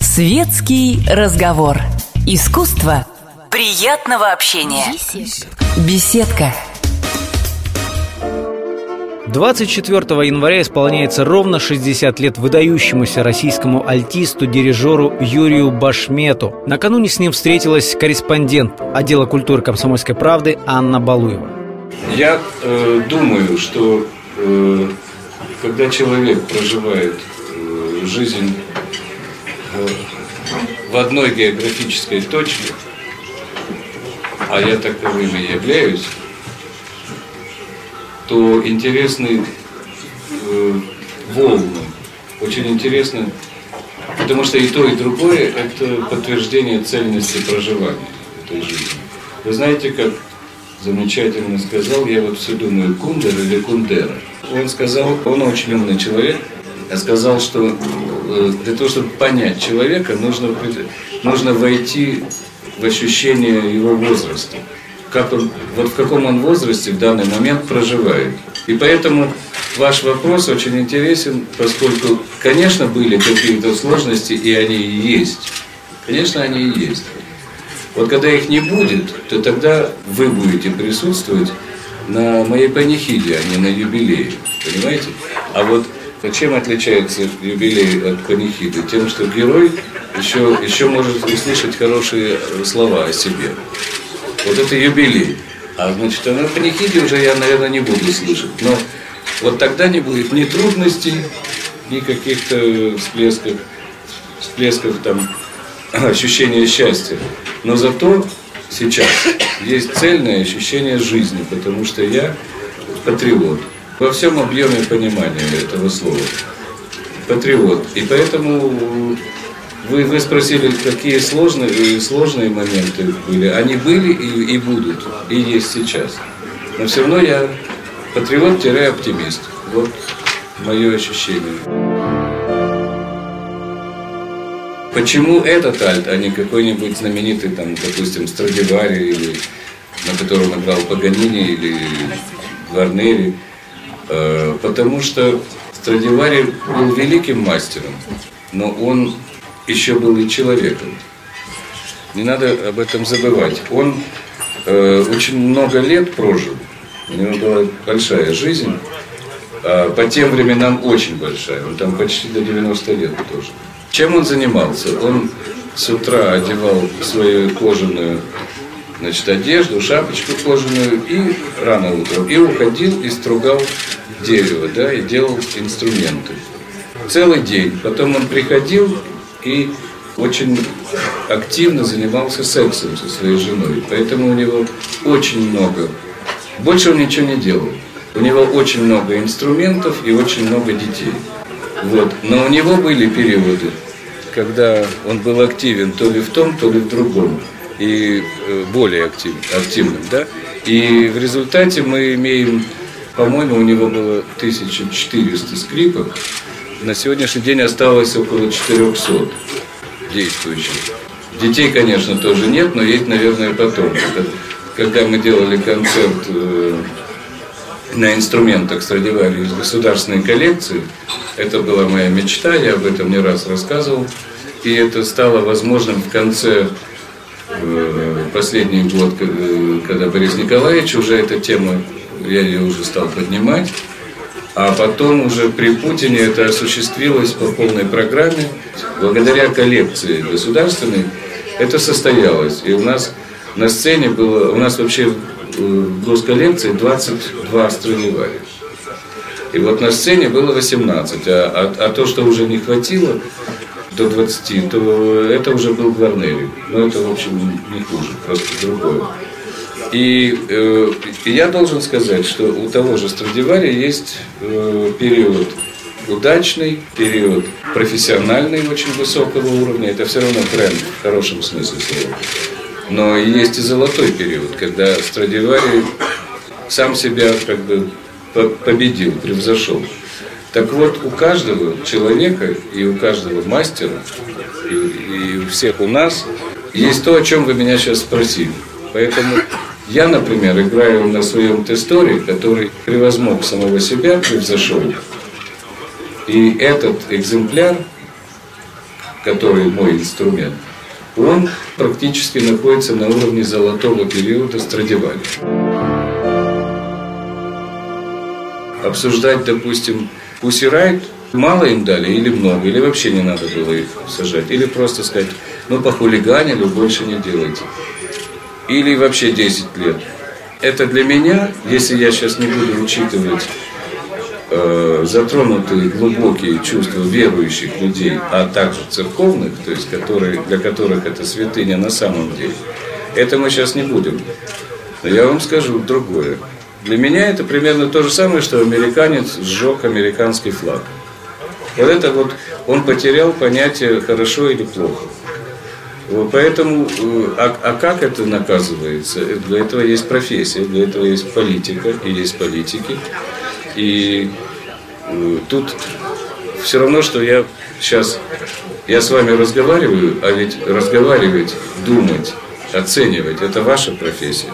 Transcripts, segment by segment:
Светский разговор. Искусство приятного общения. Беседка. 24 января исполняется ровно 60 лет выдающемуся российскому альтисту, дирижеру Юрию Башмету. Накануне с ним встретилась корреспондент отдела культуры комсомольской правды Анна Балуева. Я э, думаю, что когда человек проживает э, жизнь э, в одной географической точке, а я таковым и являюсь, то интересны э, волны. Очень интересно, потому что и то, и другое – это подтверждение цельности проживания этой жизни. Вы знаете, как замечательно сказал, я вот все думаю, Кундер или Кундера. Он сказал, он очень умный человек, сказал, что э, для того, чтобы понять человека, нужно, нужно войти в ощущение его возраста как он, вот в каком он возрасте в данный момент проживает. И поэтому ваш вопрос очень интересен, поскольку, конечно, были какие-то сложности, и они есть. Конечно, они есть. Вот когда их не будет, то тогда вы будете присутствовать на моей панихиде, а не на юбилее. Понимаете? А вот чем отличается юбилей от панихиды? Тем, что герой еще, еще может услышать хорошие слова о себе. Вот это юбилей. А значит, на панихиде уже я, наверное, не буду слышать. Но вот тогда не будет ни трудностей, ни каких-то всплесков, всплесков там ощущения счастья. Но зато сейчас есть цельное ощущение жизни, потому что я патриот. Во всем объеме понимания этого слова. Патриот. И поэтому вы, вы спросили, какие сложные, сложные моменты были. Они были и, и будут, и есть сейчас. Но все равно я патриот-оптимист. Вот мое ощущение. Почему этот альт, а не какой-нибудь знаменитый, там, допустим, Страдивари, или, на котором играл Паганини или Гварнери? Э, потому что Страдивари был великим мастером, но он еще был и человеком. Не надо об этом забывать. Он э, очень много лет прожил, у него была большая жизнь, а по тем временам очень большая, он там почти до 90 лет тоже. Чем он занимался? Он с утра одевал свою кожаную значит, одежду, шапочку кожаную и рано утром. И уходил и стругал дерево, да, и делал инструменты. Целый день. Потом он приходил и очень активно занимался сексом со своей женой. Поэтому у него очень много, больше он ничего не делал. У него очень много инструментов и очень много детей. Вот. Но у него были периоды, когда он был активен то ли в том, то ли в другом. И э, более актив, активным. Да? И в результате мы имеем, по-моему, у него было 1400 скрипок, на сегодняшний день осталось около 400 действующих. Детей, конечно, тоже нет, но есть, наверное, потом. Когда мы делали концерт э, на инструментах Страдивари из государственной коллекции, это была моя мечта, я об этом не раз рассказывал. И это стало возможным в конце э, последний год, э, когда Борис Николаевич уже эта тема, я ее уже стал поднимать. А потом уже при Путине это осуществилось по полной программе. Благодаря коллекции государственной это состоялось. И у нас на сцене было, у нас вообще в госколлекции 22 Страдивари. И вот на сцене было 18, а, а, а то, что уже не хватило до 20, то это уже был Гварнери. Но это, в общем, не хуже, просто другое. И э, я должен сказать, что у того же Страдивари есть э, период удачный, период профессиональный очень высокого уровня. Это все равно тренд в хорошем смысле слова. Но есть и золотой период, когда Страдивари сам себя как бы победил, превзошел. Так вот, у каждого человека и у каждого мастера, и, и у всех у нас есть то, о чем вы меня сейчас спросили. Поэтому Я, например, играю на своем тесторе, который превозмог самого себя, превзошел. И этот экземпляр, который мой инструмент, он практически находится на уровне золотого периода Страдивари. Обсуждать, допустим, Пусси Райт, мало им дали или много, или вообще не надо было их сажать, или просто сказать, ну похулиганили, больше не делайте. Или вообще 10 лет. Это для меня, если я сейчас не буду учитывать э, затронутые глубокие чувства верующих людей, а также церковных, то есть которые, для которых это святыня на самом деле, это мы сейчас не будем. Но я вам скажу другое. Для меня это примерно то же самое, что американец сжег американский флаг. Вот это вот он потерял понятие хорошо или плохо. Вот поэтому, э, а, а как это наказывается? Для этого есть профессия, для этого есть политика и есть политики. И э, тут все равно, что я сейчас, я с вами разговариваю, а ведь разговаривать, думать, оценивать, это ваша профессия.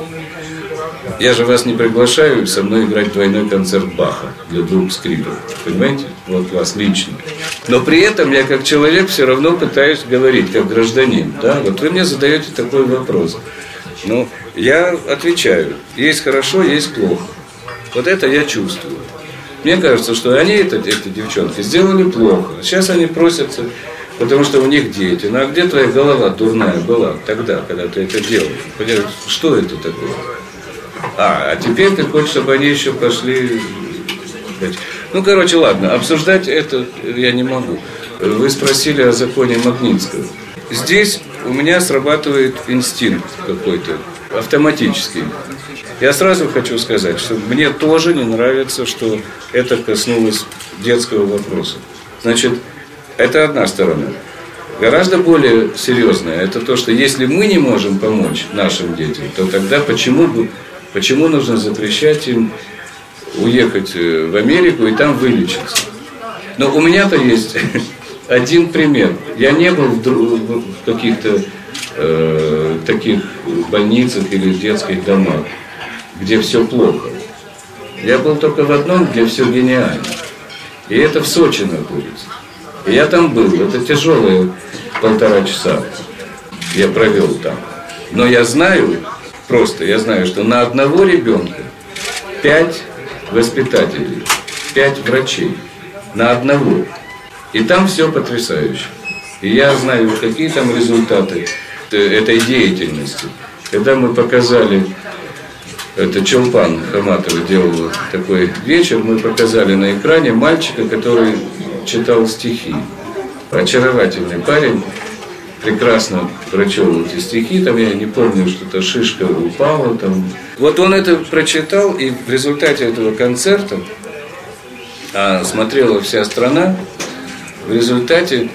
Я же вас не приглашаю со мной играть двойной концерт Баха для двух скрипок. Понимаете? Вот вас лично. Но при этом я как человек все равно пытаюсь говорить, как гражданин. Да? Вот вы мне задаете такой вопрос. Ну, я отвечаю. Есть хорошо, есть плохо. Вот это я чувствую. Мне кажется, что они, это, эти девчонки, сделали плохо. Сейчас они просятся, потому что у них дети. Ну а где твоя голова дурная была тогда, когда ты это делал? Что это такое? А, а теперь ты хочешь, чтобы они еще пошли... Ну, короче, ладно, обсуждать это я не могу. Вы спросили о законе Магнитского. Здесь у меня срабатывает инстинкт какой-то, автоматический. Я сразу хочу сказать, что мне тоже не нравится, что это коснулось детского вопроса. Значит, это одна сторона. Гораздо более серьезное, это то, что если мы не можем помочь нашим детям, то тогда почему бы Почему нужно запрещать им уехать э, в Америку и там вылечиться? Но у меня-то есть один пример. Я не был в, каких-то э, таких больницах или детских домах, где все плохо. Я был только в одном, где все гениально. И это в Сочи находится. И я там был. Это тяжелые полтора часа я провел там. Но я знаю, Просто я знаю, что на одного ребенка пять воспитателей, пять врачей. На одного. И там все потрясающе. И я знаю, какие там результаты этой деятельности. Когда мы показали, это Челпан Хаматова делал такой вечер, мы показали на экране мальчика, который читал стихи. Очаровательный парень, прекрасно прочел эти стихи, там я не помню, что-то шишка упала там. Вот он это прочитал, и в результате этого концерта, а смотрела вся страна, в результате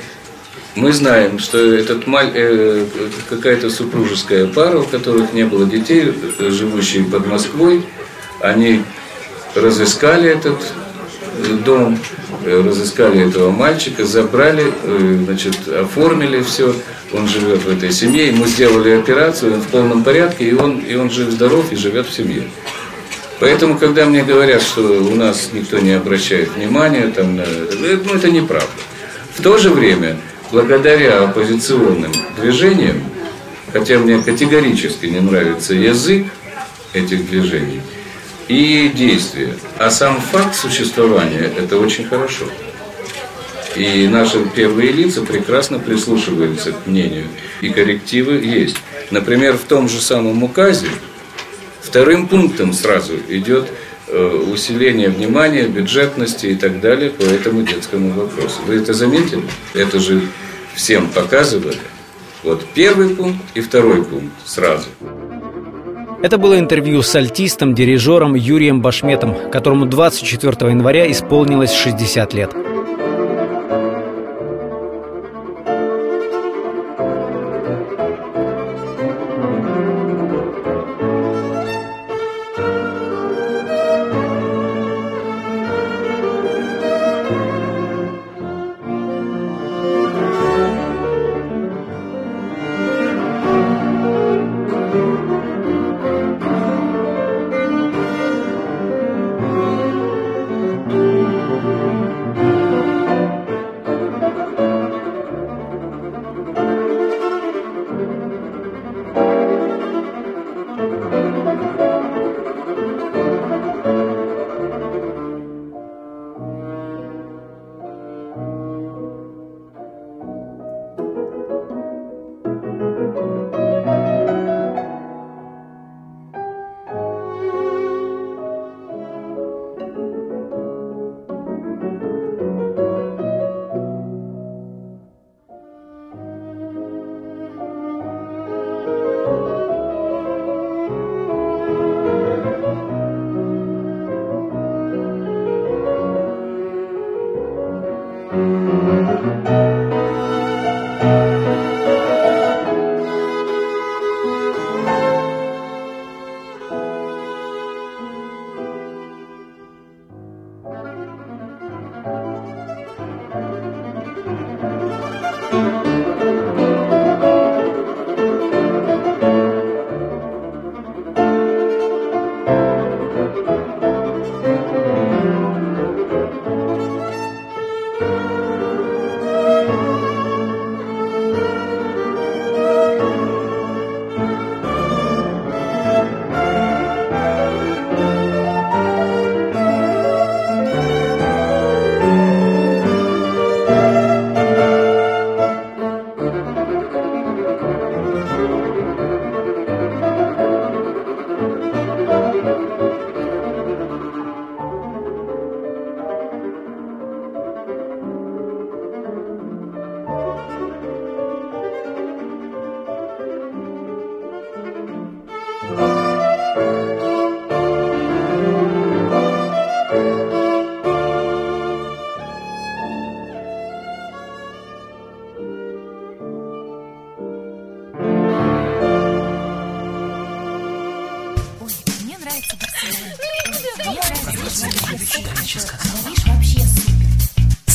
мы знаем, что этот маль, э, какая-то супружеская пара, у которых не было детей, живущие под Москвой, они разыскали этот дом, э, разыскали этого мальчика, забрали, э, значит, оформили все. Он живет в этой семье, ему сделали операцию, он в полном порядке, и он, и он жив-здоров и живет в семье. Поэтому, когда мне говорят, что у нас никто не обращает внимания, там, э, ну, это неправда. В то же время, благодаря оппозиционным движениям, хотя мне категорически не нравится язык этих движений, и действия. А сам факт существования – это очень хорошо. И наши первые лица прекрасно прислушиваются к мнению. И коррективы есть. Например, в том же самом указе вторым пунктом сразу идет э, усиление внимания, бюджетности и так далее по этому детскому вопросу. Вы это заметили? Это же всем показывали. Вот первый пункт и второй пункт сразу. Это было интервью с альтистом, дирижером Юрием Башметом, которому 24 января исполнилось 60 лет.